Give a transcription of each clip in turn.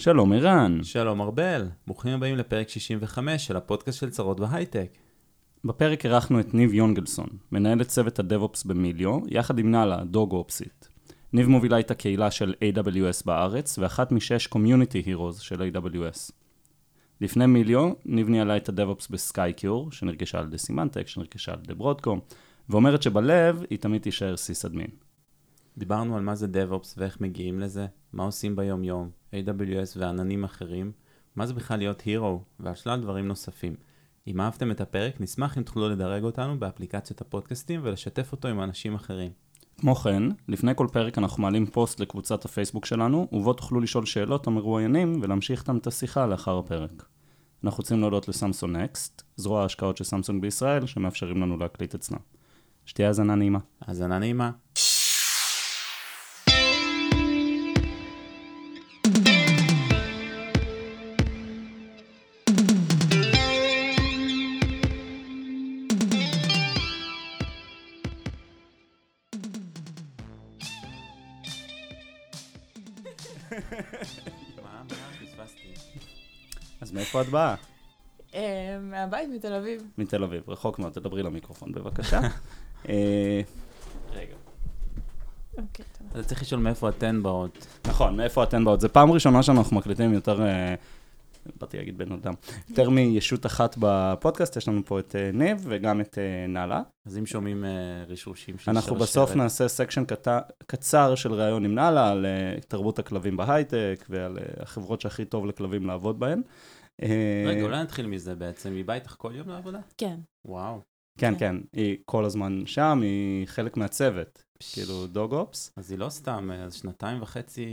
שלום ערן. שלום ארבל, ברוכים הבאים לפרק 65 של הפודקאסט של צרות בהייטק. בפרק אירחנו את ניב יונגלסון, מנהלת צוות ה DevOps ב Melio, יחד עם נאלה, דוג-אופסית. ניב מובילה את הקהילה של AWS בארץ, ואחת משש Community Heroes של AWS. לפני Melio, ניב ניהלה את ה DevOps ב Skycure, שנרכשה על ידי Symantec, שנרכשה על ידי Broadcom, ואומרת שבלב היא תמיד תישאר sysadmin. דיברנו על מה זה DevOps ואיך מגיעים לזה, מה עושים ביום-יום, AWS ועננים אחרים, מה זה בכלל להיות הירו, ועל שלל דברים נוספים. אם אהבתם את הפרק, נשמח אם תוכלו לדרג אותנו באפליקציות הפודקאסטים ולשתף אותו עם אנשים אחרים. כמו כן, לפני כל פרק אנחנו מעלים פוסט לקבוצת הפייסבוק שלנו, ובו תוכלו לשאול שאלות המרואיינים ולהמשיך איתם את השיחה לאחר הפרק. אנחנו רוצים להודות לסמסון נקסט, זרוע ההשקעות של סמסונג בישראל, שמאפשרים לנו להקליט אצלם. שתהיה האזנה נעימה. האזנה נעימה. מה? מה? פספסתי. אז מאיפה את באה? אה, מהבית מתל אביב. מתל אביב, רחוק מאוד, תדברי למיקרופון בבקשה. אה, רגע. אוקיי, טוב. אתה צריך לשאול מאיפה אתן באות. נכון, מאיפה אתן באות? זו פעם ראשונה שאנחנו מקליטים יותר, אה, באתי להגיד בן אדם, יותר מישות אחת בפודקאסט, יש לנו פה את אה, ניב וגם את אה, נאלה. אז אם שומעים אה, רשרושים של אנחנו שרשרת- בסוף נעשה section. קצר של ראיון עם נאלה על תרבות הכלבים בהייטק ועל החברות שהכי טוב לכלבים לעבוד בהן. רגע, אולי נתחיל מזה בעצם. היא באה איתך כל יום לעבודה? כן. וואו. כן, כן. היא כל הזמן שם, היא חלק מהצוות, כאילו DogOps. אז היא לא סתם, אז שנתיים וחצי...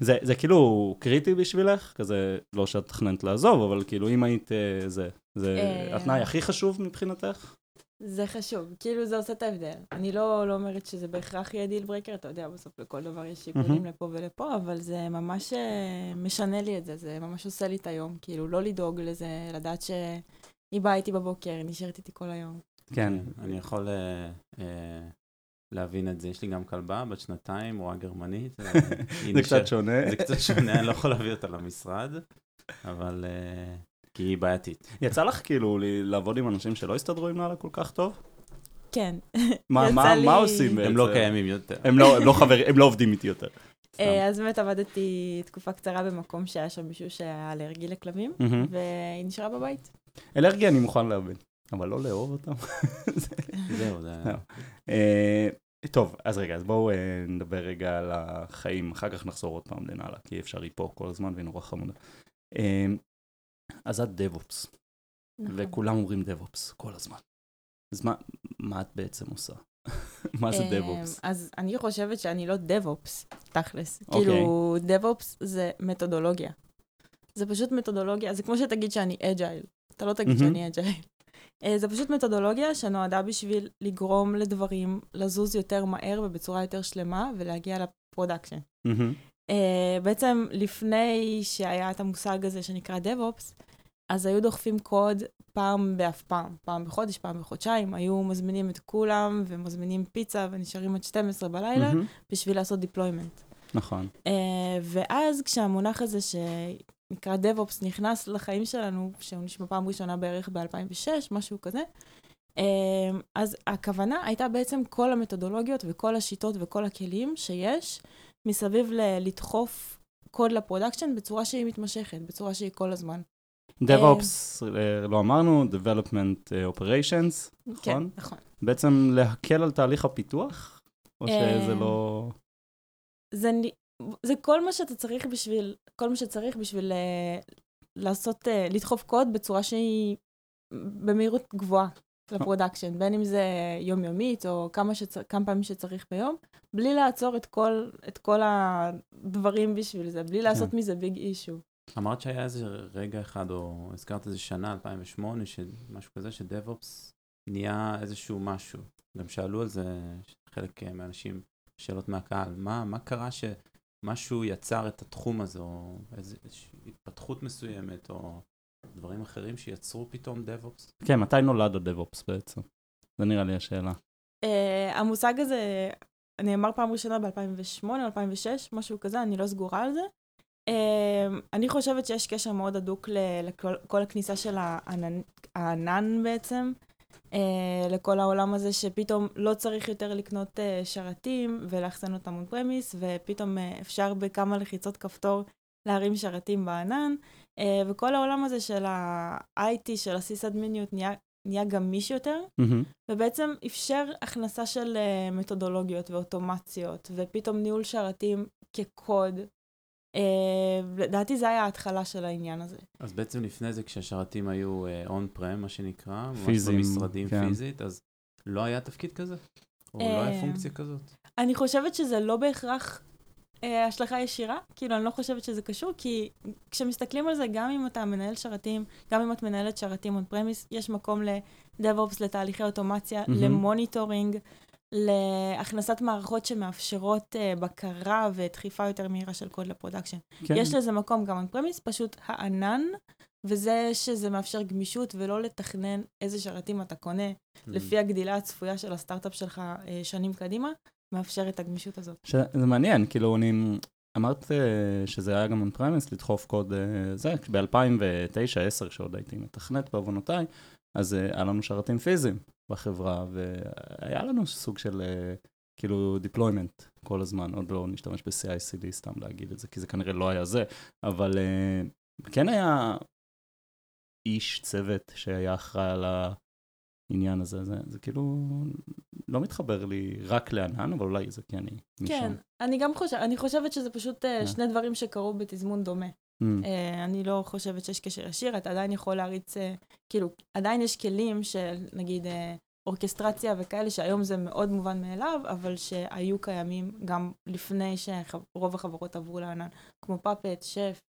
זה, זה כאילו קריטי בשבילך, כזה, לא שאת תכננת לעזוב, אבל כאילו אם היית, אה, זה, זה אה. התנאי הכי חשוב מבחינתך? זה חשוב, כאילו זה עושה את ההבדל. אני לא, לא אומרת שזה בהכרח יהיה deal breaker, אתה יודע, בסוף לכל דבר יש שיקולים מהמם. לפה ולפה, אבל זה ממש אה, משנה לי את זה, זה ממש עושה לי את היום. כאילו, לא לדאוג לזה, לדעת שהיא באה איתי בבוקר, היא נשארת איתי כל היום. כן. אני יכול אה, אה, להבין את זה. יש לי גם כלבה בת שנתיים, רואה גרמנית. אה, היא זה קצת שונה. זה קצת שונה, אני לא יכול להביא אותה למשרד, אבל... כי היא בעייתית. יצא לך כאילו לעבוד עם אנשים שלא הסתדרו עם נעלה כל כך טוב? כן. מה, יצא מה, לי- מה עושים בעצם? הם לא קיימים יותר. הם לא, הם לא חברים, הם לא עובדים איתי יותר. אז באמת עבדתי תקופה קצרה במקום שהיה שם מישהו שהיה אלרגי לכלבים. והיא נשארה בבית. אלרגיה אני מוכן להבין, אבל לא לאהוב אותם. זהו, זה... לא. אה, טוב, אז רגע, אז בואו אה, נדבר רגע על החיים, אחר כך נחזור עוד פעם לנעלה, כי אפשר היא פה כל הזמן והיא נורא חמודה. אה, אז את דב-אופס, נכון. וכולם אומרים דב-אופס כל הזמן. אז מה, מה את בעצם עושה? מה זה דב-אופס? אז אני חושבת שאני לא דב-אופס, תכלס. אוקיי. כאילו, דב-אופס זה מתודולוגיה. זה פשוט מתודולוגיה, זה כמו שתגיד שאני agile. אתה לא תגיד. שאני agile. אה, זה פשוט מתודולוגיה שנועדה בשביל לגרום לדברים לזוז יותר מהר ובצורה יותר שלמה ולהגיע ל production. אה, בעצם לפני שהיה את המושג הזה שנקרא DevOps, אז היו דוחפים קוד פעם באף פעם, פעם בחודש, פעם בחודשיים, היו מזמינים את כולם ומזמינים פיצה ונשארים עד 12 בלילה מהמם. בשביל לעשות deployment. נכון. אה, ואז כשהמונח הזה שנקרא DevOps נכנס לחיים שלנו, שהוא נשמע פעם ראשונה בערך ב-2006, משהו כזה, אה, אז הכוונה הייתה בעצם כל המתודולוגיות וכל השיטות וכל הכלים שיש מסביב ל- לדחוף קוד ל production בצורה שהיא מתמשכת, בצורה שהיא כל הזמן. DevOps, אה, לא אמרנו, Development אה, Operations, כן, נכון? נכון. בעצם להקל על תהליך הפיתוח? או שזה אה, לא... זה, זה כל מה שאתה צריך בשביל, כל מה שצריך בשביל אה, לעשות, אה, לדחוף קוד בצורה שהיא במהירות גבוהה ל production, בין אם זה יומיומית או כמה, שצ... כמה פעמים שצריך ביום, בלי לעצור את כל, את כל הדברים בשביל זה, בלי לעשות מזה big issue. אמרת שהיה איזה רגע אחד, או הזכרת איזה שנה, 2008, משהו כזה, ש DevOps נהיה איזשהו משהו. גם שאלו על זה חלק אה, מהאנשים, שאלות מהקהל. מה, מה קרה שמשהו יצר את התחום הזה, או איזו התפתחות מסוימת, או דברים אחרים שיצרו פתאום דב-אופס? כן, מתי נולד ה-DevOps בעצם? זה נראה לי השאלה. Uh, המושג הזה נאמר פעם ראשונה ב-2008 או 2006, משהו כזה, אני לא סגורה על זה. אמ, אני חושבת שיש קשר מאוד הדוק ל- לכל כל הכניסה של הענן, הענן בעצם, לכל העולם הזה שפתאום לא צריך יותר לקנות אה, שרתים ולאחסן אותם on premise, ופתאום אה, אפשר בכמה לחיצות כפתור להרים שרתים בענן, אה, וכל העולם הזה של ה-IT, של הסיס-אדמיניות, נהיה, נהיה גמיש יותר. מהמם. ובעצם אפשר הכנסה של uh, מתודולוגיות ואוטומציות, ופתאום ניהול שרתים כקוד. Uh, לדעתי זה היה ההתחלה של העניין הזה. אז בעצם לפני זה, כשהשרתים היו on prem, מה שנקרא, ממש פיזיים, במשרדים כן. פיזית, אז לא היה תפקיד כזה? או לא אה, היה פונקציה כזאת? אני חושבת שזה לא בהכרח אה, השלכה ישירה, כאילו אני לא חושבת שזה קשור, כי כשמסתכלים על זה, גם אם אתה מנהל שרתים, גם אם את מנהלת שרתים on premise, יש מקום ל-DevOps, לתהליכי אוטומציה, מהמם. ל monitoring, להכנסת מערכות שמאפשרות אה, בקרה ודחיפה יותר מהירה של קוד ל production. כן. יש לזה מקום גם on premise, פשוט הענן, וזה שזה מאפשר גמישות ולא לתכנן איזה שרתים אתה קונה, לפי הגדילה הצפויה של הסטארט-אפ שלך אה, שנים קדימה, מאפשר את הגמישות הזאת. ש... זה מעניין, כאילו, אני... אמרת אה, שזה היה גם on premise, לדחוף קוד זה, ב-2009-2010, כשעוד הייתי מתכנת בעוונותיי, אז היה לנו שרתים פיזיים בחברה, והיה לנו סוג של אה, כאילו deployment כל הזמן, עוד לא נשתמש ב-CI/CD סתם להגיד את זה, כי זה כנראה לא היה זה, אבל אה, כן היה איש צוות שהיה אחראי על העניין הזה, זה, זה כאילו לא מתחבר לי רק לענן, אבל אולי זה כי אני משם. כן, אני גם חושבת, אני חושבת שזה פשוט אה, כן. שני דברים שקרו בתזמון דומה. אה, אני לא חושבת שיש קשר ישיר, אתה עדיין יכול להריץ, אה, כאילו, עדיין יש כלים של נגיד אה, אורכסטרציה וכאלה, שהיום זה מאוד מובן מאליו, אבל שהיו קיימים גם לפני שרוב החברות עברו לענן, כמו פאפט, שף.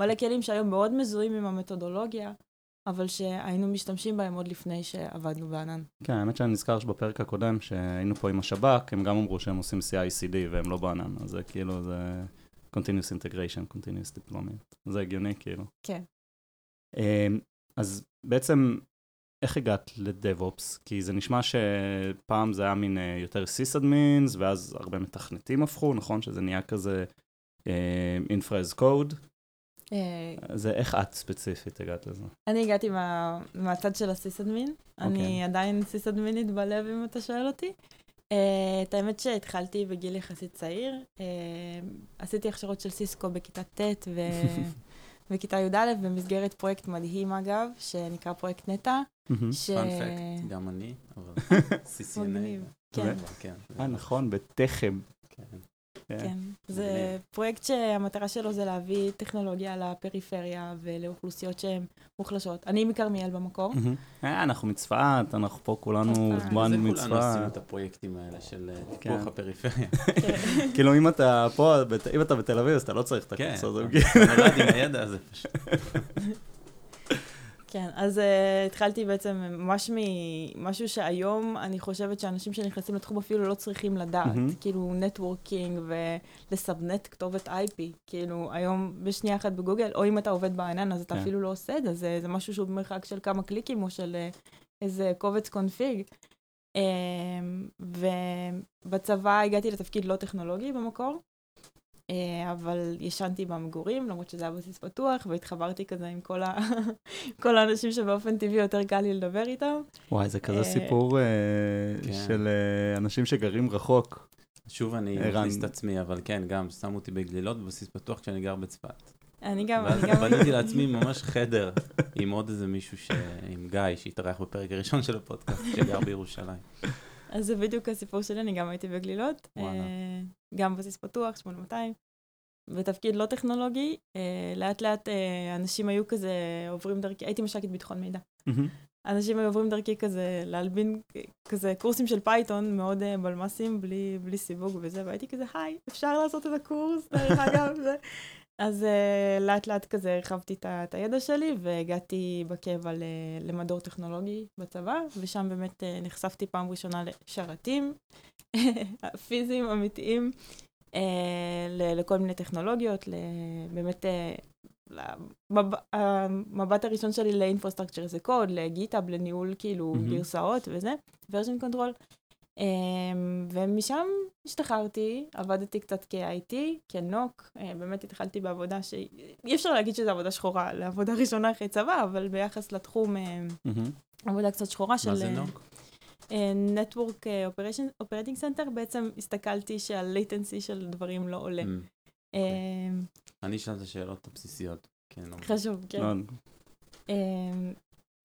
מלא כלים שהיום מאוד מזוהים עם המתודולוגיה, אבל שהיינו משתמשים בהם עוד לפני שעבדנו בענן. כן, האמת שאני נזכר שבפרק הקודם, שהיינו פה עם השב"כ, הם גם אמרו שהם עושים CI/CD והם לא בענן, אז זה כאילו, זה continuous integration, continuous deployment. זה הגיוני, כאילו. כן. אמ, אז בעצם, איך הגעת לדב-אופס? כי זה נשמע שפעם זה היה מין אה, יותר sysadmins, ואז הרבה מתכנתים הפכו, נכון? שזה נהיה כזה infra as code. אה, אז איך את ספציפית הגעת לזה? אני הגעתי מה, מהצד של הסיס-אדמין. אני אוקיי. עדיין סיס-אדמינית בלב, אם אתה שואל אותי. Uh, את האמת שהתחלתי בגיל יחסית צעיר. Uh, עשיתי הכשרות של סיסקו בכיתה ט' ו... וכיתה י"א במסגרת פרויקט מדהים, אגב, שנקרא פרויקט נטע. ש... פאנפקט, גם אני, אבל CCNA. מגניב. כן, כן. אה, נכון, בתכם. כן. כן. זה. פרויקט שהמטרה שלו זה להביא טכנולוגיה לפריפריה ולאוכלוסיות שהן מוחלשות. אני מכרמיאל במקור. אה, אנחנו מצפת, אנחנו פה כולנו צפת. זה זמן כולנו מצפת. עשינו את הפרויקטים האלה של אה, כן. טיפוח הפריפריה. כן. כאילו אם אתה פה, בת- אם אתה בתל אביב, אז אתה לא צריך את כן, הקורס הזה. אתה נולד עם הידע הזה פשוט. כן, אז uh, התחלתי בעצם ממש ממשהו שהיום אני חושבת שאנשים שנכנסים לתחום אפילו לא צריכים לדעת, מהמם. כאילו נטוורקינג ולסבנט כתובת IP, כאילו היום בשנייה אחת בגוגל, או אם אתה עובד בענן אז אתה כן. אפילו לא עושה את זה, זה, זה משהו שהוא במרחק של כמה קליקים או של uh, איזה קובץ קונפיג. Um, ובצבא הגעתי לתפקיד לא טכנולוגי במקור. אה, אבל ישנתי במגורים, למרות שזה היה בסיס פתוח, והתחברתי כזה עם כל, ה... כל האנשים שבאופן טבעי יותר קל לי לדבר איתם. וואי, זה כזה אה, סיפור אה, כן. של אנשים שגרים רחוק. שוב אני. מכניס את עצמי, אבל כן, גם שמו אותי בגלילות בבסיס פתוח כשאני גר בצפת. אני גם, אני גם... בניתי לעצמי ממש חדר עם עוד איזה מישהו, ש- עם גיא, שהתארח בפרק הראשון של הפודקאסט, שגר בירושלים. אז זה בדיוק הסיפור שלי, אני גם הייתי בגלילות. וואלה. אה, גם בסיס פתוח, 8200. בתפקיד לא טכנולוגי, אה, לאט לאט אה, אנשים היו כזה עוברים דרכי, הייתי מש"קית ביטחון מידע. אנשים היו עוברים דרכי כזה להלבין כזה קורסים של Python מאוד אה, בלמ"סים, בלי, בלי סיווג וזה, והייתי כזה, היי, אפשר לעשות את הקורס, דרך אגב, זה. אז uh, לאט לאט כזה הרחבתי את את הידע שלי, והגעתי בקבע ל- למדור טכנולוגי בצבא, ושם באמת uh, נחשפתי פעם ראשונה לשרתים פיזיים אמיתיים, uh, ל- לכל מיני טכנולוגיות, ל- באמת, uh, המבט הראשון שלי לאינפרסטרקצ'ר זה קוד, לגיטאב, לניהול כאילו. גרסאות וזה, version control. אמ, ומשם השתחררתי, עבדתי קצת כ-IT, כנוק, אה, באמת התחלתי בעבודה שאי אפשר להגיד שזו עבודה שחורה לעבודה ראשונה אחרי צבא, אבל ביחס לתחום, אה. עבודה קצת שחורה של... מה זה אה, נוק? Network Operation- Operating Center, בעצם הסתכלתי שה-latency של דברים לא עולה. אמ, אמ, אני אשאל את השאלות הבסיסיות. כן, לא- חשוב, כן. לא, אמ,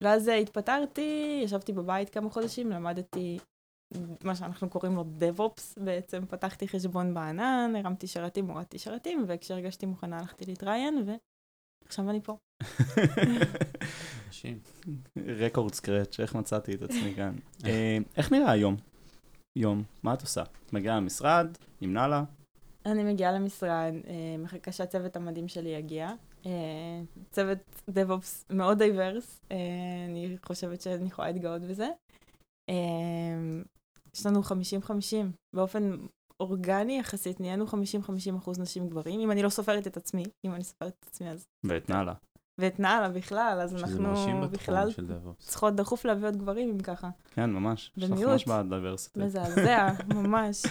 ואז התפטרתי, ישבתי בבית כמה חודשים, למדתי מה שאנחנו קוראים לו DevOps, בעצם פתחתי חשבון בענן, הרמתי שרתים, הורדתי שרתים, וכשהרגשתי מוכנה הלכתי להתראיין, ועכשיו אני פה. אנשים. record scratch, איך מצאתי את עצמי כאן. אה, איך נראה היום? יום, מה את עושה? את מגיעה למשרד, עם נאלה? אני מגיעה למשרד, אה, מחכה שהצוות המדהים שלי יגיע. אה, צוות DevOps מאוד diverse, אני חושבת שאני יכולה להתגאות בזה. יש לנו 50-50, באופן אורגני יחסית, נהיינו 50-50 אחוז נשים גברים, אם אני לא סופרת את עצמי, אם אני סופרת את עצמי אז... ואת נאלה. ואת נאלה בכלל, אז אנחנו בכלל. צריכות דחוף להביא עוד גברים אם ככה. כן, ממש. יש לך במיעוט. ממש בעד diversity. מזעזע, ממש.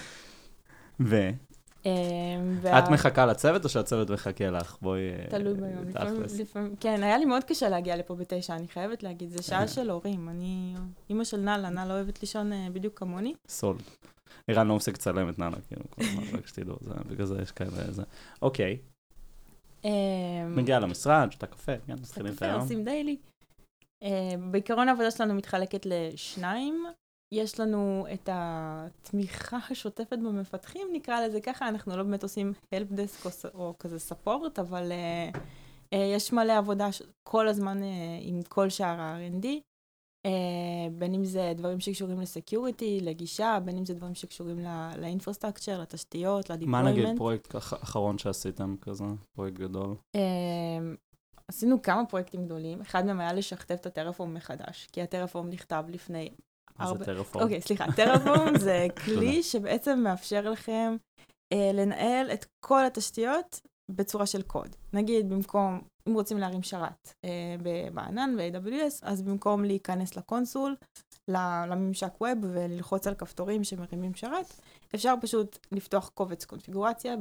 ואת אה, וה- מחכה לצוות או שהצוות מחכה לך? בואי... אה, תלוי ביום. לפעמים-. לפעמים- כן, היה לי מאוד קשה להגיע לפה בתשע, אני חייבת להגיד, זה. שעה של הורים. אני, אימא של נאלה, נאלה אוהבת לישון אה, בדיוק כמוני. סולד. ערן לא מפסיק לצלם את נאנה, כאילו, כל הזמן, רק שתדעו, זה- בגלל זה יש כאלה, זה. אוקיי, אה, מגיע למשרד, שותה קפה, כן, מתחילים את היום. עושים דיילי. אה, בעיקרון העבודה שלנו מתחלקת לשניים. יש לנו את התמיכה השוטפת במפתחים, נקרא לזה ככה, אנחנו לא באמת עושים help desk או, או כזה support, אבל אה, אה, יש מלא עבודה ש- כל הזמן אה, עם כל שאר ה-R&D, אה, בין אם זה דברים שקשורים ל security, לגישה, בין אם זה דברים שקשורים ל- ל infrastructure, לתשתיות, מה נגיד ל deployment. פרויקט אח- אחרון שעשיתם כזה? פרויקט גדול? אמ, עשינו כמה פרויקטים גדולים, אחד מהם היה לשכתב את ה Terraform מחדש, כי ה Terraform נכתב לפני מה זה. Terraform? אוקיי, סליחה, Terraform זה כלי שבעצם מאפשר לכם אה, לנהל את כל התשתיות בצורה של קוד. נגיד, במקום, אם רוצים להרים שרת אה, בענן, ב-AWS, אז במקום להיכנס לקונסול, לממשק ווב וללחוץ על כפתורים שמרימים שרת, אפשר פשוט לפתוח קובץ קונפיגורציה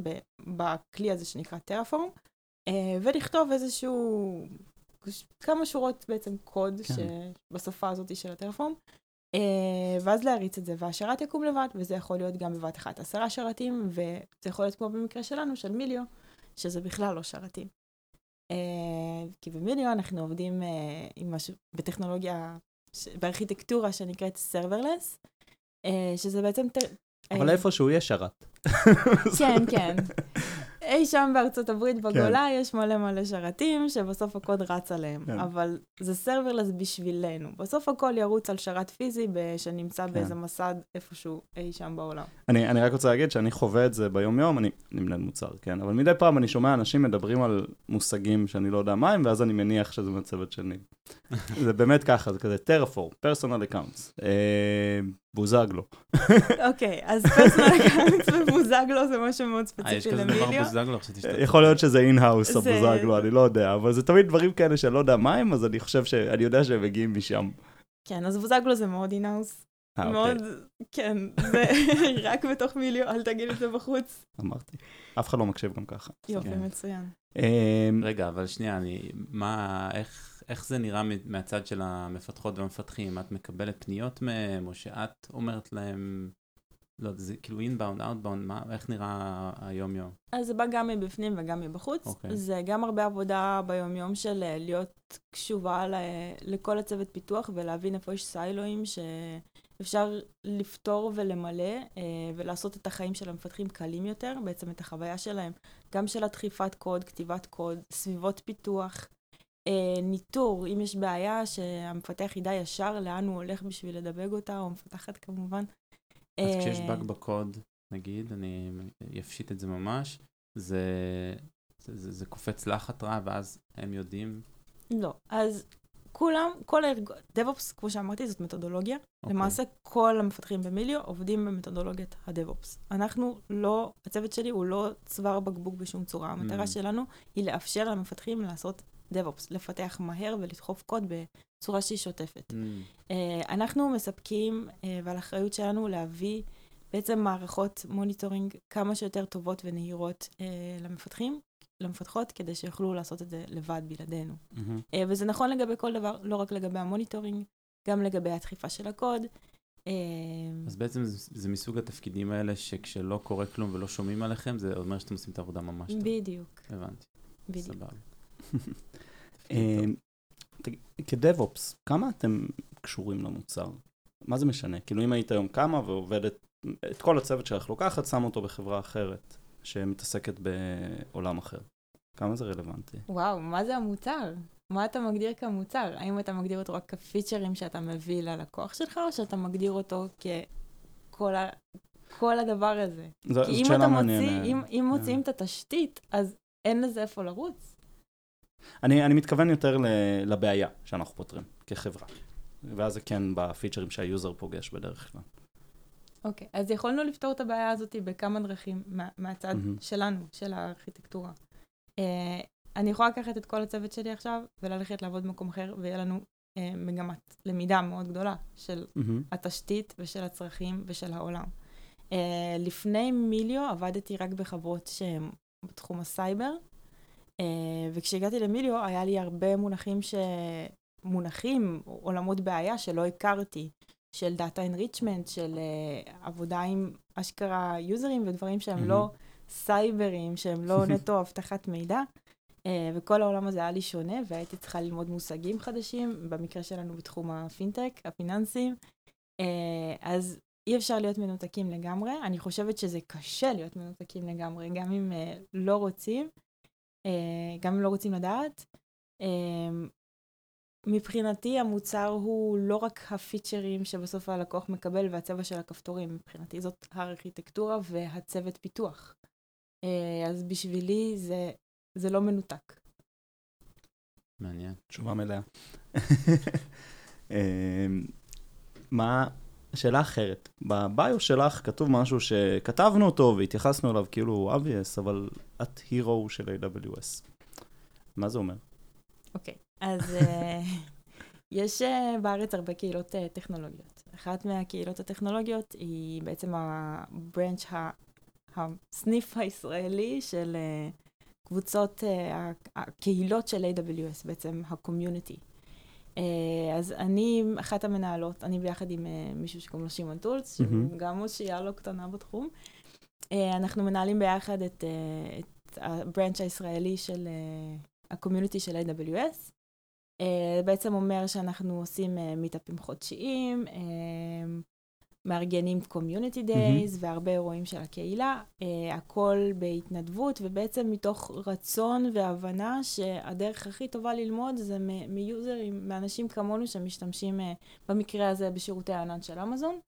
בכלי הזה שנקרא טרפורם, אה, ולכתוב איזשהו, כמה שורות בעצם קוד כן. בשפה הזאת של הטרפורם, אה, ואז להריץ את זה, והשרת יקום לבד, וזה יכול להיות גם בבת אחת עשרה שרתים, וזה יכול להיות כמו במקרה שלנו, של Melio, שזה בכלל לא שרתים. אה, כי ב Melio אנחנו עובדים אה, עם משהו, בטכנולוגיה, בארכיטקטורה שנקראת serverless, אה, שזה בעצם... אבל אה, איפשהו יש שרת. כן, כן. אי שם בארצות הברית בגולה יש מלא מלא שרתים שבסוף הקוד רץ עליהם, כן. אבל זה serverless בשבילנו. בסוף הכל ירוץ על שרת פיזי שנמצא באיזה מסד איפשהו אי שם בעולם. אני, אני רק רוצה להגיד שאני חווה את זה ביום-יום, אני, אני מנהל מוצר, כן? אבל מדי פעם אני שומע אנשים מדברים על מושגים שאני לא יודע מה הם, ואז אני מניח שזה מצוות שני. זה באמת ככה, זה כזה Terraform, personal accounts, אה, בוזגלו. אוקיי, אז personal accounts ובוזגלו זה משהו מאוד אה, יש ספציפי כזה דבר למיליו. בוזגלו, חשבתי שאתה... יכול להיות שזה in-house זה- הבוזגלו, אני לא יודע, אבל זה תמיד דברים כאלה שאני לא יודע מה הם, אז אני חושב ש... אני יודע שהם מגיעים משם. כן, אז בוזגלו זה מאוד in-house. אה, מאוד, אוקיי, כן, זה רק בתוך מיליו, אל תגיד את זה בחוץ. אמרתי. אף אחד לא מקשיב גם ככה. יופי, כן. מצוין. אה, רגע, אבל שנייה, אני... מה... איך... איך זה נראה מהצד של המפתחות והמפתחים? את מקבלת פניות מהם, או שאת אומרת להם... לא, זה כאילו inbound, outbound. איך נראה היום-יום? אז זה בא גם מבפנים וגם מבחוץ. אוקיי. Okay. זה גם הרבה עבודה ביומיום של אה, להיות קשובה ל- לכל הצוות פיתוח ולהבין איפה יש סיילואים שאפשר לפתור ולמלא אה, ולעשות את החיים של המפתחים קלים יותר, בעצם את החוויה שלהם, גם של הדחיפת קוד, כתיבת קוד, סביבות פיתוח. אה, ניטור, אם יש בעיה שהמפתח ידע ישר לאן הוא הולך בשביל לדבג אותה, או המפתחת כמובן. אז כשיש אה, באג בקוד, נגיד, אני אפשיט את זה ממש, זה... זה, זה, זה קופץ לך התראה, ואז הם יודעים. לא. אז כולם, כל הארגון, DevOps, כמו שאמרתי, זאת מתודולוגיה. אוקיי. למעשה, כל המפתחים במיליו עובדים במתודולוגיית ה-DevOps. אנחנו לא, הצוות שלי הוא לא צוואר בקבוק בשום צורה. המטרה Mm. שלנו היא לאפשר למפתחים לעשות DevOps, לפתח מהר ולדחוף קוד בצורה שהיא שוטפת. Mm. אה, אנחנו מספקים, אה, ועל האחריות שלנו להביא בעצם מערכות monitoring כמה שיותר טובות ונהירות אה, למפתחים, למפתחות, כדי שיוכלו לעשות את זה לבד בלעדינו. אה, וזה נכון לגבי כל דבר, לא רק לגבי ה monitoring, גם לגבי הדחיפה של הקוד. אז בעצם זה, זה מסוג התפקידים האלה שכשלא קורה כלום ולא שומעים עליכם, זה אומר שאתם עושים את העבודה ממש טוב. בדיוק, הבנתי, בדיוק. סבבה. אה, כ DevOps, כמה אתם קשורים למוצר? מה זה משנה? כאילו אם היית היום קמה ועובדת, את כל הצוות שלך לוקחת, שם אותו בחברה אחרת, שמתעסקת בעולם אחר. כמה זה רלוונטי? וואו, מה זה המוצר? מה אתה מגדיר כמוצר? האם אתה מגדיר אותו רק כפיצ'רים שאתה מביא ללקוח שלך, או שאתה מגדיר אותו ככל ה... כל הדבר הזה? זו כי זאת אם שאלה אתה מעניינת. מוציא, אם, אם כן. מוציאים את התשתית, אז אין לזה איפה לרוץ. אני, אני מתכוון יותר ל- לבעיה שאנחנו פותרים כחברה. ואז זה כן בפיצ'רים שהיוזר פוגש בדרך כלל. אוקיי, אז יכולנו לפתור את הבעיה הזאת בכמה דרכים מה, מהצד מהמם. שלנו, של הארכיטקטורה. אה, אני יכולה לקחת את כל הצוות שלי עכשיו וללכת לעבוד במקום אחר, ויהיה לנו אה, מגמת למידה מאוד גדולה של מהמם. התשתית ושל הצרכים ושל העולם. Uh, לפני מיליו עבדתי רק בחברות שהן בתחום הסייבר, uh, וכשהגעתי למיליו היה לי הרבה מונחים ש... מונחים, עולמות בעיה שלא הכרתי, של data enrichment, של uh, עבודה עם אשכרה יוזרים ודברים שהם מהמם. לא סייברים, שהם לא נטו אבטחת מידע. Uh, וכל העולם הזה היה לי שונה, והייתי צריכה ללמוד מושגים חדשים, במקרה שלנו בתחום הפינטק, הפיננסים. Uh, אז אי אפשר להיות מנותקים לגמרי. אני חושבת שזה קשה להיות מנותקים לגמרי, גם אם uh, לא רוצים, גם אם לא רוצים לדעת. Uh, מבחינתי המוצר הוא לא רק הפיצ'רים שבסוף הלקוח מקבל והצבע של הכפתורים, מבחינתי זאת הארכיטקטורה והצוות פיתוח. Uh, אז בשבילי זה, זה לא מנותק. מעניין. תשובה מלאה. מה, שאלה אחרת, בביו שלך כתוב משהו שכתבנו אותו והתייחסנו אליו כאילו הוא obvious, אבל את הירו של AWS. מה זה אומר? אוקיי, אז אה, יש אה, בארץ הרבה קהילות אה, טכנולוגיות. אחת מהקהילות הטכנולוגיות היא בעצם הברנץ', ה- הסניף הישראלי של קבוצות, הקהילות של AWS, בעצם ה-community. אה, אז אני אחת המנהלות, אני ביחד עם אה, מישהו שקוראים לו שמעון טולץ, שהוא. גם אושיה לא קטנה בתחום. אה, אנחנו מנהלים ביחד את, את ה branch הישראלי של ה community של AWS. Uh, בעצם אומר שאנחנו עושים מיטאפים חודשיים, מארגנים community days והרבה אירועים של הקהילה, uh, הכל בהתנדבות ובעצם מתוך רצון והבנה שהדרך הכי טובה ללמוד זה מיוזרים, מאנשים כמונו שמשתמשים uh, במקרה הזה בשירותי הענן של אמזון.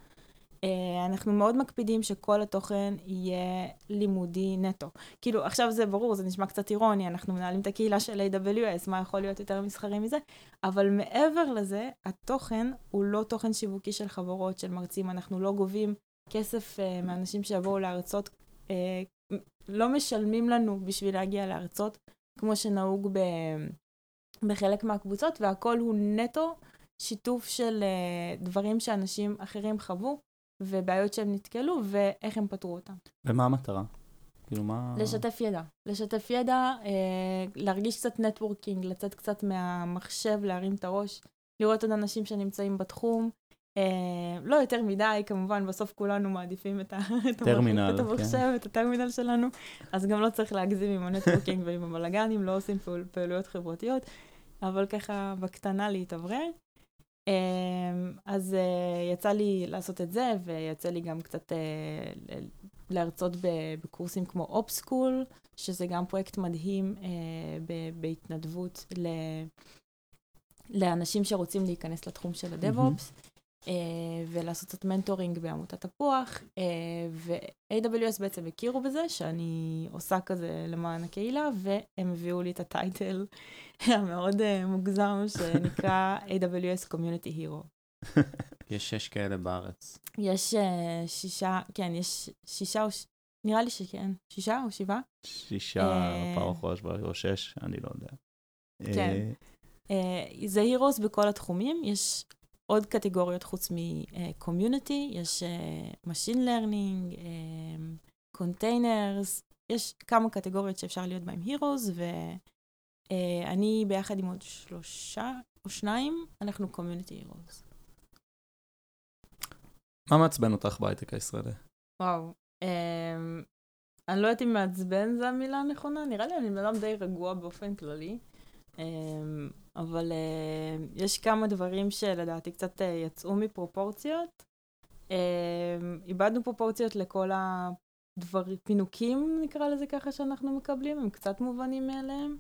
Uh, אנחנו מאוד מקפידים שכל התוכן יהיה לימודי נטו. כאילו, עכשיו זה ברור, זה נשמע קצת אירוני, אנחנו מנהלים את הקהילה של AWS, מה יכול להיות יותר מסחרי מזה? אבל מעבר לזה, התוכן הוא לא תוכן שיווקי של חברות, של מרצים, אנחנו לא גובים כסף uh, מאנשים שיבואו להרצות, uh, לא משלמים לנו בשביל להגיע להרצות, כמו שנהוג ב... בחלק מהקבוצות, והכל הוא נטו שיתוף של uh, דברים שאנשים אחרים חוו. ובעיות שהם נתקלו, ואיך הם פתרו אותם. ומה המטרה? כאילו מה... לשתף ידע. לשתף ידע, אה, להרגיש קצת נטוורקינג, לצאת קצת מהמחשב, להרים את הראש, לראות עוד אנשים שנמצאים בתחום. אה, לא יותר מדי, כמובן, בסוף כולנו מעדיפים את, ה- את, טרמינל, המחשב, את כן. המחשב, את הטרמינל שלנו, אז גם לא צריך להגזים עם ה networking ועם הבלאגנים, לא עושים פעול, פעילויות חברתיות, אבל ככה בקטנה להתאוורר. אמ, אז אה, יצא לי לעשות את זה, ויצא לי גם קצת אה, להרצות בקורסים כמו OpsSchool, שזה גם פרויקט מדהים אה, בהתנדבות לאנשים שרוצים להיכנס לתחום של הדב-אופס, אה, ולעשות קצת מנטורינג בעמותת תפוח, אה, ו-AWS בעצם הכירו בזה שאני עושה כזה למען הקהילה, והם הביאו לי את הטייטל המאוד אה, מוגזם שנקרא AWS Community Hero. יש שש כאלה בארץ. יש אה, שישה, כן, יש שישה או, ש- נראה לי שכן, שישה או שבעה? שישה אה, פעם אחרונה או שש, אני לא יודע. כן. זה Heroes בכל התחומים, יש עוד קטגוריות חוץ מ community, יש uh, Machine Learning, containers, uh, יש כמה קטגוריות שאפשר להיות בהם Heroes, ואני uh, ביחד עם עוד שלושה או שניים, אנחנו Community Heroes. מה מעצבן אותך בהייטק הישראלי? וואו, um, אני לא יודעת אם מעצבן זה המילה הנכונה, נראה לי אני בן אדם די רגוע באופן כללי. Um, אבל uh, יש כמה דברים שלדעתי קצת uh, יצאו מפרופורציות. Uh, איבדנו פרופורציות לכל הדברים, פינוקים נקרא לזה ככה שאנחנו מקבלים, הם קצת מובנים מאליהם.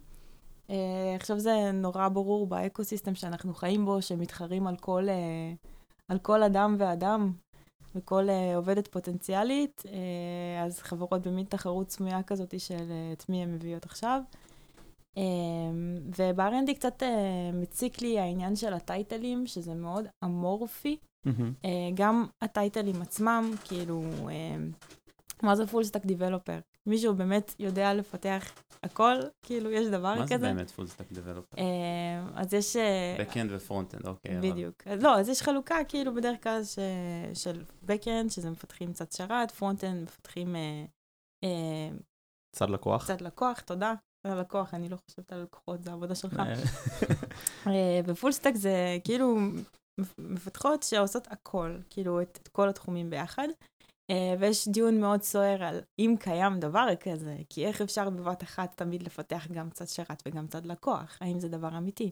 Uh, עכשיו זה נורא ברור ב ecosystem שאנחנו חיים בו, שמתחרים על כל, uh, על כל אדם ואדם, וכל uh, עובדת פוטנציאלית, uh, אז חברות במין תחרות סמויה כזאת של uh, את מי הן מביאות עכשיו. Um, וב-R&D קצת uh, מציק לי העניין של הטייטלים, שזה מאוד אמורפי. Mm-hmm. Uh, גם הטייטלים עצמם, כאילו, מה זה full stack developer? מישהו באמת יודע לפתח הכל, כאילו, יש דבר מה כזה. מה זה באמת full stack developer? אז יש... Backend ו frontend, אוקיי. בדיוק. אבל... לא, אז יש חלוקה, כאילו, בדרך כלל ש... של Backend, שזה מפתחים קצת שרת, frontend מפתחים... צד לקוח. צד לקוח, תודה. ללקוח, אני לא חושבת על לקוחות, זה העבודה שלך. ו full stack זה כאילו מפתחות שעושות הכל, כאילו את, את כל התחומים ביחד. ויש דיון מאוד סוער על אם קיים דבר כזה, כי איך אפשר בבת אחת תמיד לפתח גם צד שרת וגם צד לקוח, האם זה דבר אמיתי.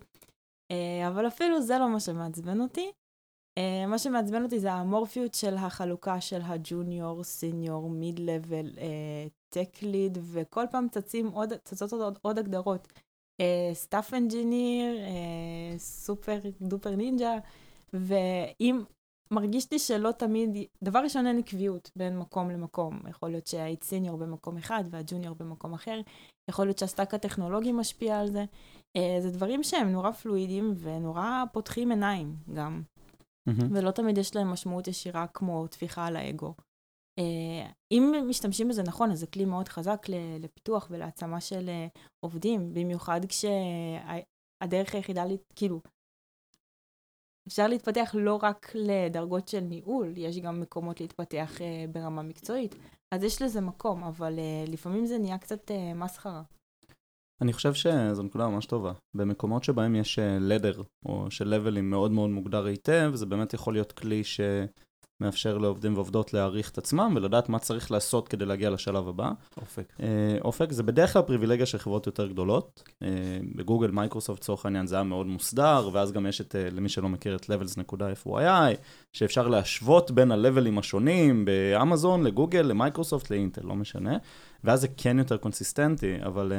אבל אפילו זה לא מה שמעצבן אותי. מה שמעצבן אותי זה האמורפיות של החלוקה של ה junior, senior, mid level, tech lead, וכל פעם צצים עוד, צצות עוד, עוד הגדרות. staff engineer, super duper ninja, ומרגיש לי שלא תמיד, דבר ראשון אין עקביות בין מקום למקום. יכול להיות שהיית senior במקום אחד וה junior במקום אחר, יכול להיות שה stack הטכנולוגי משפיע על זה. זה דברים שהם נורא פלואידיים ונורא פותחים עיניים גם. Mm-hmm. ולא תמיד יש להם משמעות ישירה כמו טפיחה על האגו. Uh, אם משתמשים בזה נכון, אז זה כלי מאוד חזק לפיתוח ולהעצמה של uh, עובדים, במיוחד כשהדרך היחידה, כאילו, אפשר להתפתח לא רק לדרגות של ניהול, יש גם מקומות להתפתח uh, ברמה מקצועית, אז יש לזה מקום, אבל לפעמים זה נהיה קצת מסחרה. אני חושב שזו נקודה ממש טובה. במקומות שבהם יש לדר, או של לבלים מאוד מאוד מוגדר היטב, זה באמת יכול להיות כלי שמאפשר לעובדים ועובדות להעריך את עצמם ולדעת מה צריך לעשות כדי להגיע לשלב הבא. אופק. אה, אופק זה בדרך כלל פריבילגיה של חברות יותר גדולות. אה, בגוגל, מייקרוסופט, לצורך העניין, זה היה מאוד מוסדר, ואז גם יש את, אה, למי שלא מכיר, את levels.fyi, שאפשר להשוות בין הלבלים השונים באמזון, לגוגל, למייקרוסופט, לאינטל, לא משנה. ואז זה כן יותר קונסיסטנטי, אבל...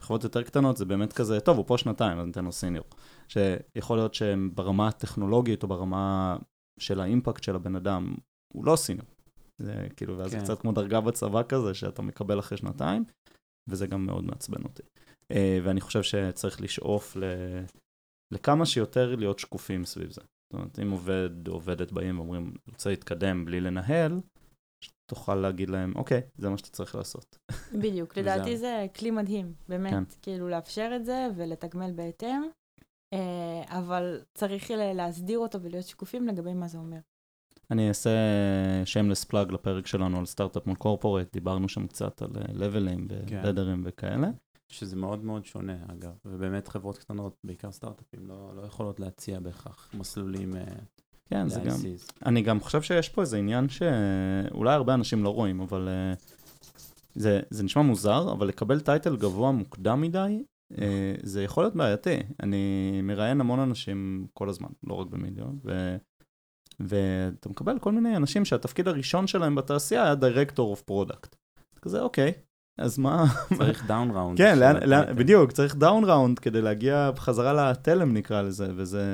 בחברות יותר קטנות זה באמת כזה, טוב, הוא פה שנתיים, אז ניתן לו senior. שיכול להיות שהם ברמה הטכנולוגית או ברמה של ה impact של הבן אדם, הוא לא senior. זה כאילו, ואז כן. זה קצת כמו דרגה בצבא כזה, שאתה מקבל אחרי שנתיים, וזה גם מאוד מעצבן אותי. אה, ואני חושב שצריך לשאוף ל... לכמה שיותר להיות שקופים סביב זה. זאת אומרת, אם עובד או עובדת באים ואומרים, רוצה להתקדם בלי לנהל, תוכל להגיד להם, אוקיי, זה מה שאתה צריך לעשות. בדיוק, לדעתי זה כלי מדהים, באמת, כן. כאילו לאפשר את זה ולתגמל בהתאם, אה, אבל צריך להסדיר אותו ולהיות שקופים לגבי מה זה אומר. אני אעשה שיימלס פלאג לפרק שלנו על סטארט-אפ מול קורפורט, דיברנו שם קצת על לבלים כן. ולדרים וכאלה. שזה מאוד מאוד שונה, אגב, ובאמת חברות קטנות, בעיקר סטארט-אפים, לא, לא יכולות להציע בהכרח מסלולים אה, כן, זה גם... אני גם חושב שיש פה איזה עניין שאולי הרבה אנשים לא רואים, אבל אה, זה, זה נשמע מוזר, אבל לקבל title גבוה מוקדם מדי, אה, זה יכול להיות בעייתי. אני מראיין המון אנשים כל הזמן, לא רק במיליו, ו... ואתה מקבל כל מיני אנשים שהתפקיד הראשון שלהם בתעשייה היה director of product. כזה, אוקיי, אז מה... צריך down round. כן, לאן, לאן, בדיוק, צריך down round כדי להגיע בחזרה לתלם נקרא לזה, וזה...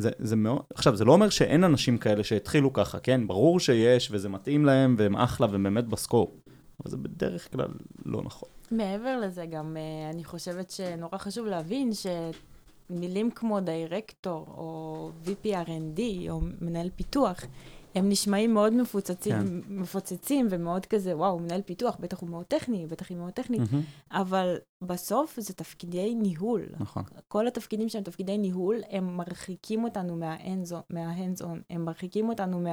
זה, זה מאוד, עכשיו, זה לא אומר שאין אנשים כאלה שהתחילו ככה, כן? ברור שיש, וזה מתאים להם, והם אחלה, והם באמת ב scope. אבל זה בדרך כלל לא נכון. מעבר לזה, גם אה, אני חושבת שנורא חשוב להבין שמילים כמו דירקטור, או VP R&D, או מנהל פיתוח, הם נשמעים מאוד מפוצצים, כן. מפוצצים ומאוד כזה, וואו, מנהל פיתוח, בטח הוא מאוד טכני, בטח היא מאוד טכנית, מהמם, אבל בסוף זה תפקידי ניהול. נכון. כל התפקידים שהם תפקידי ניהול, הם מרחיקים אותנו מה-hands on, הם מרחיקים אותנו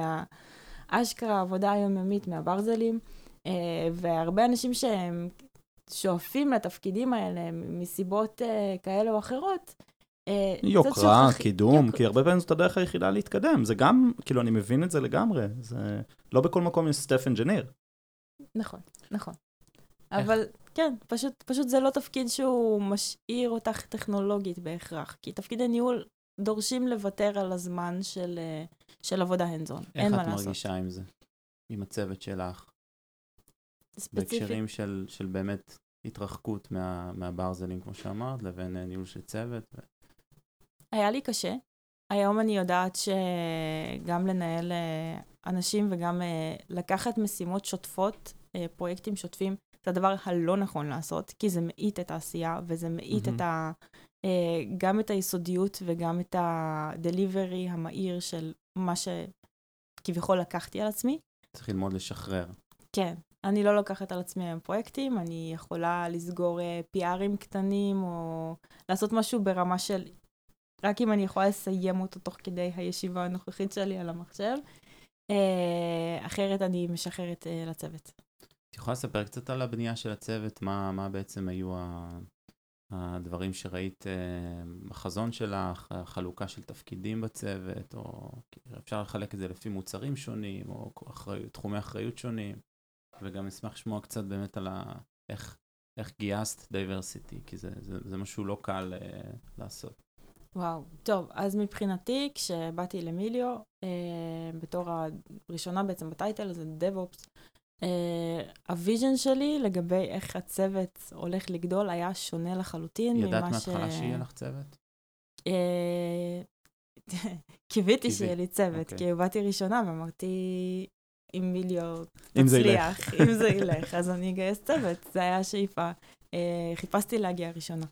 מהאשכרה העבודה היומיומית, מהברזלים, אה, והרבה אנשים שהם שואפים לתפקידים האלה מסיבות אה, כאלה או אחרות, יוקרה, שוכחים- קידום, כי הרבה פעמים זאת הדרך היחידה להתקדם. זה גם, כאילו, אני מבין את זה לגמרי. זה לא בכל מקום יש סטף אנג'יניר. נכון, נכון. איך? אבל כן, פשוט, פשוט זה לא תפקיד שהוא משאיר אותך טכנולוגית בהכרח, כי תפקידי ניהול דורשים לוותר על הזמן של, אה, של עבודה איך אין מה את לעשות. מרגישה עם זה? עם הצוות שלך? ספציפית. בהקשרים של, של באמת התרחקות מה, מהברזלים, כמו שאמרת, לבין אה, ניהול של צוות. היה לי קשה. היום אני יודעת שגם לנהל אה, אנשים וגם אה, לקחת משימות שוטפות, אה, פרויקטים שוטפים, זה הדבר הלא נכון לעשות, כי זה מאיט את העשייה וזה מאיט מהמם. את ה... גם את היסודיות וגם את ה-delivery המהיר של מה שכביכול לקחתי על עצמי. צריך ללמוד לשחרר. כן, אני לא לוקחת על עצמי היום פרויקטים, אני יכולה לסגור אה, PRים קטנים, או לעשות משהו ברמה של... רק אם אני יכולה לסיים אותו תוך כדי הישיבה הנוכחית שלי על המחשב. אה, אחרת אני משחררת אה, לצוות. את יכולה לספר קצת על הבנייה של הצוות? מה, מה בעצם היו ה- הדברים שראית אה, בחזון שלך, החלוקה של תפקידים בצוות, או אפשר לחלק את זה לפי מוצרים שונים, או אחריות, תחומי אחריות שונים, וגם אשמח לשמוע קצת באמת על ה... איך, איך גייסת diversity, כי זה, זה, זה משהו לא קל אה, לעשות. וואו. טוב, אז מבחינתי, כשבאתי למיליו, אה, בתור הראשונה בעצם ב title, זה DevOps, אה, ה vision שלי לגבי איך הצוות הולך לגדול היה שונה לחלוטין ידעת ממה ש... מההתחלה שיהיה לך צוות? אה, קיוויתי שיהיה לי צוות, אוקיי. כי באתי ראשונה ואמרתי, אם מיליו תצליח, אם זה ילך, אז אני אגייס צוות, זה היה השאיפה. אה, חיפשתי להגיע ראשונה.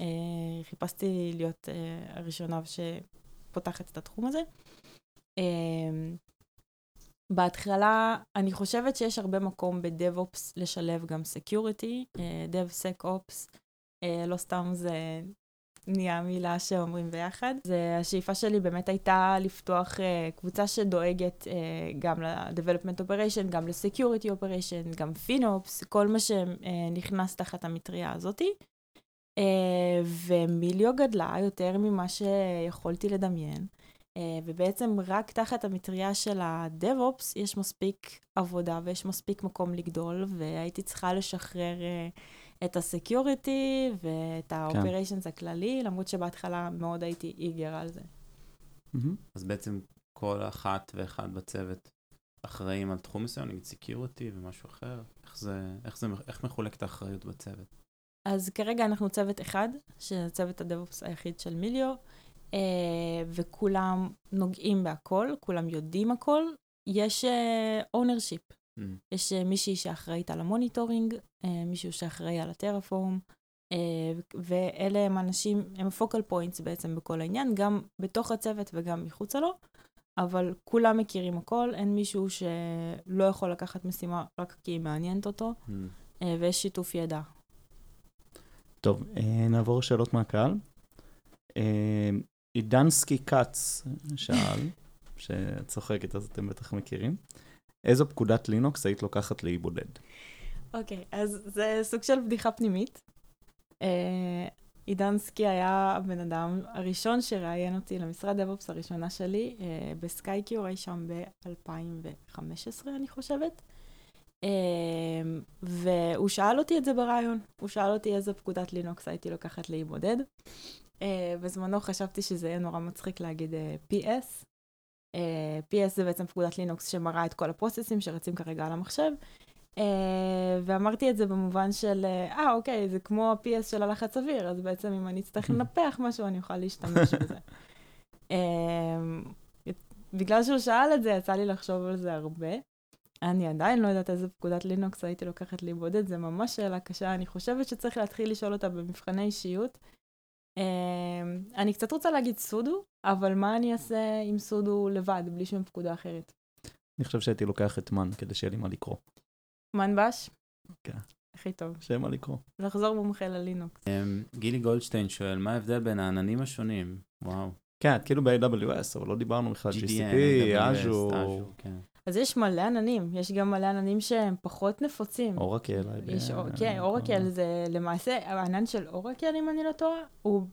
אה, חיפשתי להיות אה, הראשונה שפותחת את התחום הזה. אה, בהתחלה, אני חושבת שיש הרבה מקום ב-DevOps לשלב גם Security, אה, DevSecOps, אה, לא סתם זה נהיה מילה שאומרים ביחד. זה השאיפה שלי באמת הייתה לפתוח אה, קבוצה שדואגת אה, גם ל-Development Operation, גם ל-Security Operation, גם FinOps, כל מה שנכנס תחת המטריה הזאתי. אה, ומיליו גדלה יותר ממה שיכולתי לדמיין. אה, ובעצם רק תחת המטריה של ה-DevOps יש מספיק עבודה ויש מספיק מקום לגדול, והייתי צריכה לשחרר אה, את ה security ואת ה operations הכללי, למרות שבהתחלה מאוד הייתי eager על זה. אז בעצם כל אחת ואחד בצוות אחראים על תחום מסוים, נגיד security ומשהו אחר? איך זה, איך זה, איך מחולקת האחריות בצוות? אז כרגע אנחנו צוות אחד, שזה צוות ה DevOps היחיד של מיליו, אה, וכולם נוגעים בהכל, כולם יודעים הכל. יש ownership, Mm. יש אה, מישהי שאחראית על ה monitoring, אה, מישהו שאחראי על ה Terraform, אה, ואלה הם אנשים, הם focal points בעצם בכל העניין, גם בתוך הצוות וגם מחוצה לו, אבל כולם מכירים הכל, אין מישהו שלא יכול לקחת משימה רק כי היא מעניינת אותו, Mm. אה, ויש שיתוף ידע. טוב, אה, נעבור לשאלות מהקהל. אה, עידנסקי כץ שאל, שאת צוחקת אז אתם בטח מכירים, איזו פקודת לינוקס היית לוקחת לאי בודד? אוקיי, אז זה סוג של בדיחה פנימית. אה, עידנסקי היה הבן אדם הראשון שראיין אותי למשרד דב-אופס הראשונה שלי, בסקייקיור, אי שם ב-2015, אני חושבת. אה, והוא שאל אותי את זה ברעיון. הוא שאל אותי איזה פקודת לינוקס הייתי לוקחת לאי בודד. אה, בזמנו חשבתי שזה יהיה נורא מצחיק להגיד אה, PS. אה, PS זה בעצם פקודת לינוקס שמראה את כל הפרוססים שרצים כרגע על המחשב. ואמרתי את זה במובן של, אה, uh, אוקיי, זה כמו ה-PS של הלחץ אוויר, אז בעצם אם אני אצטרך לנפח משהו, אני אוכל להשתמש בזה. uh, בגלל שהוא שאל את זה, יצא לי לחשוב על זה הרבה. אני עדיין לא יודעת איזה פקודת לינוקס הייתי לוקחת לי בודד, זה ממש שאלה קשה, אני חושבת שצריך להתחיל לשאול אותה במבחני אישיות. Uh, אני קצת רוצה להגיד סודו, אבל מה אני אעשה עם סודו לבד, בלי שום פקודה אחרת? אני חושב שהייתי לוקח את מן כדי שיהיה לי מה לקרוא. מנבש? כן. הכי טוב. שיהיה מה לקרוא. לחזור מומחה ללינוקס. אמ, גילי גולדשטיין שואל, מה ההבדל בין העננים השונים? וואו. כן, כאילו ב-AWS, אבל לא דיברנו בכלל GDN, GCP, AWS, כן. אז יש מלא עננים, יש גם מלא עננים שהם פחות נפוצים. אורקל, יש, IBM, כן, כל- אורקל זה למעשה, הענן של אורקל, אם אני לא טועה, הוא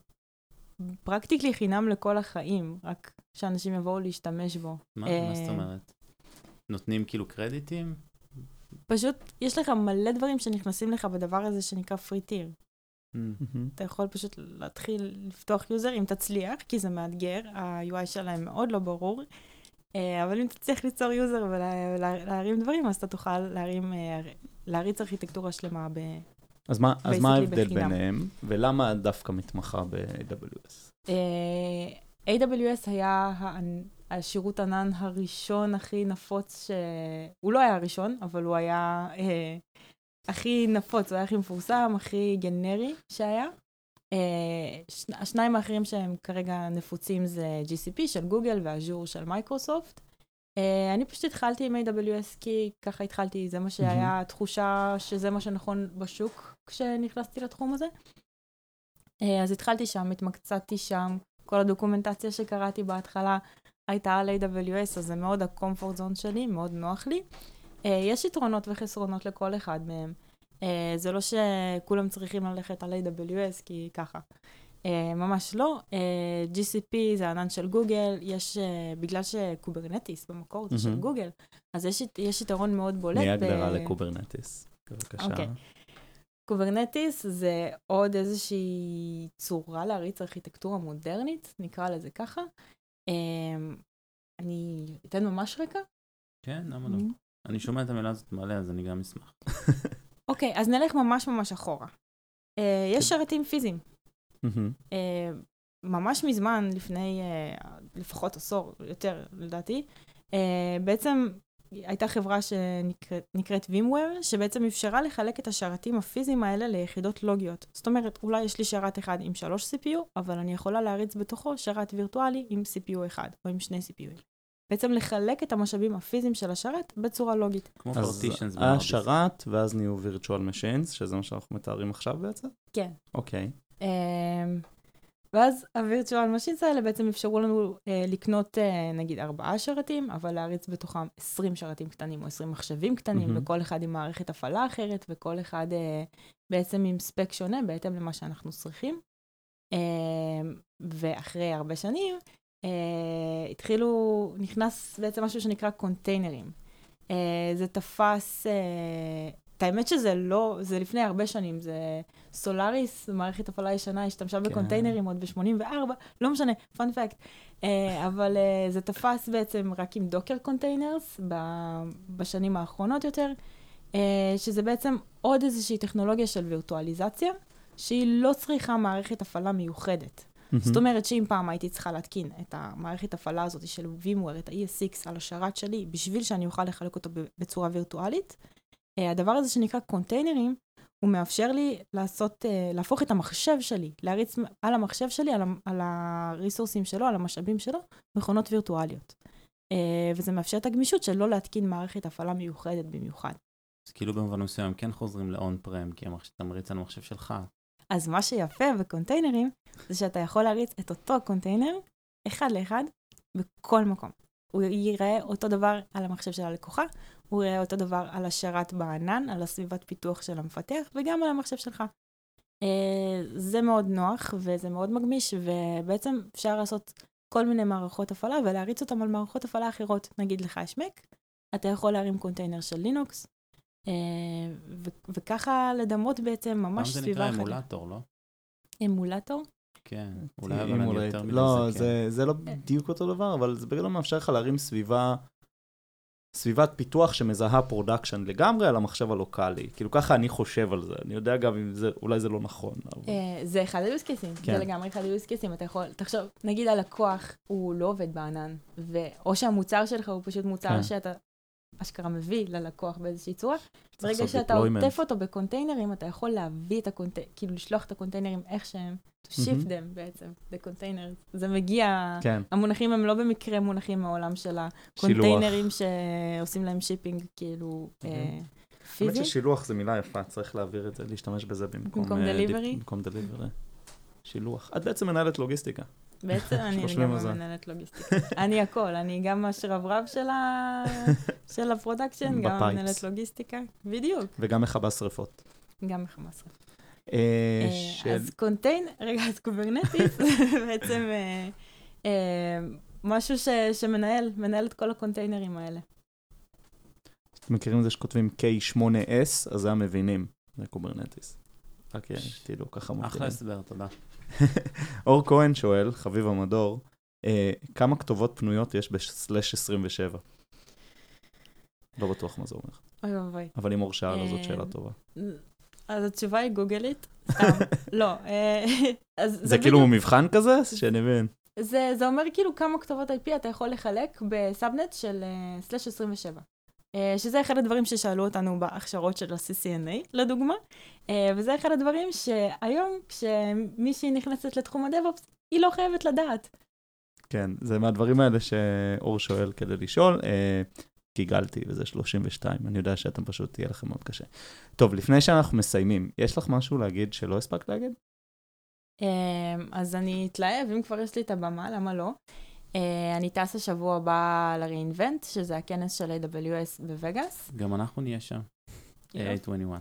פרקטיקלי חינם לכל החיים, רק שאנשים יבואו להשתמש בו. מה אה, מה זאת אומרת? נותנים כאילו קרדיטים? פשוט, יש לך מלא דברים שנכנסים לך בדבר הזה שנקרא free tier. מהמם. אתה יכול פשוט להתחיל לפתוח user אם תצליח, כי זה מאתגר, ה-UI שלהם מאוד לא ברור, אה, אבל אם תצליח ליצור user ולהרים דברים, אז אתה תוכל להרים, אה, להריץ ארכיטקטורה שלמה ב... אז מה, אז מה ההבדל בחינם. ביניהם, ולמה דווקא מתמחה ב-AWS? אה, AWS היה השירות ענן הראשון הכי נפוץ, ש... הוא לא היה הראשון, אבל הוא היה אה, הכי נפוץ, הוא היה הכי מפורסם, הכי גנרי שהיה. אה. השניים האחרים שהם כרגע נפוצים זה GCP של גוגל ואז'ור של מייקרוסופט. אה, אני פשוט התחלתי עם AWS כי ככה התחלתי, זה מה שהיה תחושה שזה מה שנכון בשוק כשנכנסתי לתחום הזה. אה, אז התחלתי שם, התמקצעתי שם, כל הדוקומנטציה שקראתי בהתחלה הייתה על AWS, אז זה מאוד ה-comfort zone שלי, מאוד נוח לי. יש יתרונות וחסרונות לכל אחד מהם. אה, זה לא שכולם צריכים ללכת על AWS, כי ככה. אה, ממש לא. אה, GCP זה ענן של גוגל, יש, אה, בגלל ש Kubernetes במקור זה של מהמם. גוגל, אז יש, יש יתרון מאוד בולט. תני ב- הגדרה ל Kubernetes, בבקשה. אוקיי. Kubernetes זה עוד איזושהי צורה להריץ ארכיטקטורה מודרנית, נקרא לזה ככה. אני אתן ממש רקע. כן, למה לא? אני שומע את המילה הזאת מלא, אז אני גם אשמח. אוקיי, אז נלך ממש ממש אחורה. אה, יש כן. שרתים פיזיים. אה, ממש מזמן, לפני אה, לפחות עשור, יותר לדעתי, אה, בעצם הייתה חברה שנקראת VMware, שבעצם אפשרה לחלק את השרתים הפיזיים האלה ליחידות לוגיות. זאת אומרת, אולי יש לי שרת אחד עם 3 CPU, אבל אני יכולה להריץ בתוכו שרת וירטואלי עם CPU אחד, או עם שני CPU. בעצם לחלק את המשאבים הפיזיים של השרת בצורה לוגית. כמו אז פרטישנס היה שרת, ואז נהיו virtual machines, שזה מה שאנחנו מתארים עכשיו בעצם? כן. אוקיי. אמ, ואז הווירטואל משינס האלה בעצם אפשרו לנו אה, לקנות אה, נגיד ארבעה שרתים, אבל להריץ בתוכם 20 שרתים קטנים או 20 מחשבים קטנים. וכל אחד עם מערכת הפעלה אחרת, וכל אחד אה, בעצם עם ספק שונה בהתאם למה שאנחנו צריכים. אה, ואחרי הרבה שנים, אה, התחילו, נכנס בעצם משהו שנקרא קונטיינרים. אה, זה תפס, אה, את האמת שזה לא, זה לפני הרבה שנים, זה Solaris, מערכת הפעלה ישנה, השתמשה כן. בקונטיינרים עוד ב-84, לא משנה, fun fact. אבל אה, זה תפס בעצם רק עם Docker containers בשנים האחרונות יותר, אה, שזה בעצם עוד איזושהי טכנולוגיה של וירטואליזציה, שהיא לא צריכה מערכת הפעלה מיוחדת. זאת אומרת שאם פעם הייתי צריכה להתקין את המערכת הפעלה הזאת של VMware, את ה-ESX על השרת שלי, בשביל שאני אוכל לחלק אותו בצורה וירטואלית, אה, הדבר הזה שנקרא קונטיינרים, הוא מאפשר לי לעשות, אה, להפוך את המחשב שלי, להריץ על המחשב שלי, על, על הריסורסים שלו, על המשאבים שלו, מכונות וירטואליות. אה, וזה מאפשר את הגמישות של לא להתקין מערכת הפעלה מיוחדת במיוחד. אז כאילו במובן מסוים כן חוזרים לאון פרם, כי אתה מריץ על המחשב שלך. אז מה שיפה בקונטיינרים, זה שאתה יכול להריץ את אותו קונטיינר, אחד לאחד, בכל מקום. הוא ייראה אותו דבר על המחשב של הלקוחה, הוא יראה אותו דבר על השרת בענן, על הסביבת פיתוח של המפתח, וגם על המחשב שלך. אה, זה מאוד נוח וזה מאוד מגמיש, ובעצם אפשר לעשות כל מיני מערכות הפעלה ולהריץ אותם על מערכות הפעלה אחרות. נגיד לך יש מק, אתה יכול להרים קונטיינר של לינוקס, וככה לדמות בעצם ממש זה סביבה נקרא אחרת. אמולטור, לא? אמולטור? כן, אולי אבל אני יותר מדי לא. זה, זה לא בדיוק אותו דבר, אבל זה בגלל מאפשר לך להרים סביבה, סביבת פיתוח שמדמה production לגמרי על המחשב הלוקאלי. כאילו ככה אני חושב על זה, אני יודע גם אם זה, אולי זה לא נכון. אבל... אה, זה אחד cases, כן. זה לגמרי אחד cases, אתה יכול, תחשוב, נגיד הלקוח הוא לא עובד בענן, ו... או שהמוצר שלך הוא פשוט מוצר כן. שאתה, אשכרה מביא ללקוח באיזושהי צורה. ברגע שאתה deployment. עוטף אותו בקונטיינרים, אתה יכול להביא את הקונטיינרים, כאילו לשלוח את הקונטיינרים איך שהם, to ship them בעצם, the containers. זה מגיע, כן, המונחים הם לא במקרה מונחים מהעולם של הקונטיינרים שעושים להם shipping, כאילו, אה, האמת פיזי. ששילוח זה מילה יפה, צריך להעביר את זה, להשתמש בזה במקום... במקום אה, delivery? במקום delivery. שילוח. את בעצם מנהלת לוגיסטיקה. בעצם אני גם. מנהלת לוגיסטיקה. אני הכל, אני גם השרברב של ה production, גם. מנהלת לוגיסטיקה, בדיוק, וגם מכבה שרפות. גם מחמאס. אה, אה, של... אז contain, רגע, אז Kubernetes בעצם אה, אה, משהו ש- שמנהל, מנהל את כל הקונטיינרים האלה. אתם מכירים את זה שכותבים K8S, אז זה המבינים, זה Kubernetes. רק אה, שתדעו, ככה אחלה מבחינים. הסבר, תודה. אור כהן שואל, חביב המדור, אה, כמה כתובות פנויות יש ב slash 27? לא בטוח מה זה אומר, אוי ואבוי. אבל אם אור שאל, אז זאת אה, שאלה טובה. אז התשובה היא גוגלית. לא. אה, זה כאילו מבחן כזה? שאני מבין. זה, זה אומר כאילו כמה כתובות IP אתה יכול לחלק ב subnet של אה, slash 27. אה, שזה אחד הדברים ששאלו אותנו בהכשרות של ה-CCNA, לדוגמה. אה, וזה אחד הדברים שהיום, כשמישהי נכנסת לתחום הדב-אופס, היא לא חייבת לדעת. כן, זה מהדברים האלה שאור שואל כדי לשאול. אה, גיגלתי, וזה 32, אני יודע שאתם פשוט, תהיה לכם מאוד קשה. טוב, לפני שאנחנו מסיימים, יש לך משהו להגיד שלא הספקת להגיד? אה, אז אני אתלהב, אם כבר יש לי את הבמה, למה לא? אה, אני טסה שבוע הבא ל-reinvent, שזה הכנס של AWS בווגאס. גם אנחנו נהיה שם. AI21.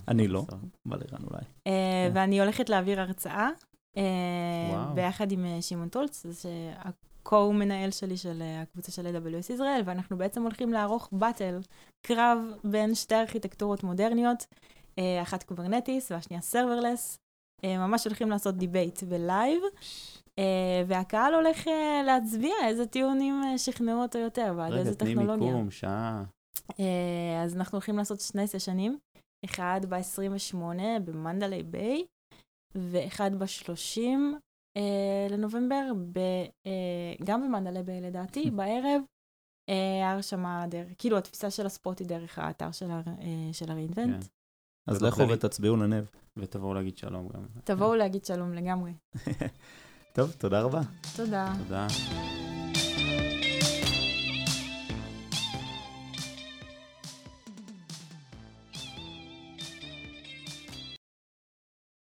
אני לא. אבל ערן אולי. אה, כן. ואני הולכת להעביר הרצאה, אה. ביחד עם שמעון טולץ, זה ה-co-מנהל שלי של הקבוצה של AWS ישראל, ואנחנו בעצם הולכים לערוך battle, קרב בין שתי ארכיטקטורות מודרניות, אחת Kubernetes והשנייה serverless. ממש הולכים לעשות debate ב live, והקהל הולך אה, להצביע איזה טיעונים אה, שכנעו אותו יותר ועד רגע, איזה תני טכנולוגיה. מיקום, שעה. אה, אז אנחנו הולכים לעשות שני סשנים, אחד ב-28 במנדלי ביי, ואחד ב-30 אה, לנובמבר, ב, אה, גם במנדלי ביי לדעתי, בערב. אה, ההרשמה דרך, כאילו התפיסה של הספוט היא דרך האתר של, הר, אה, של הריינבנט. כן. אז לכו ותצביעו לנב. ותבואו להגיד שלום גם. תבואו להגיד שלום לגמרי. טוב, תודה רבה. תודה. תודה.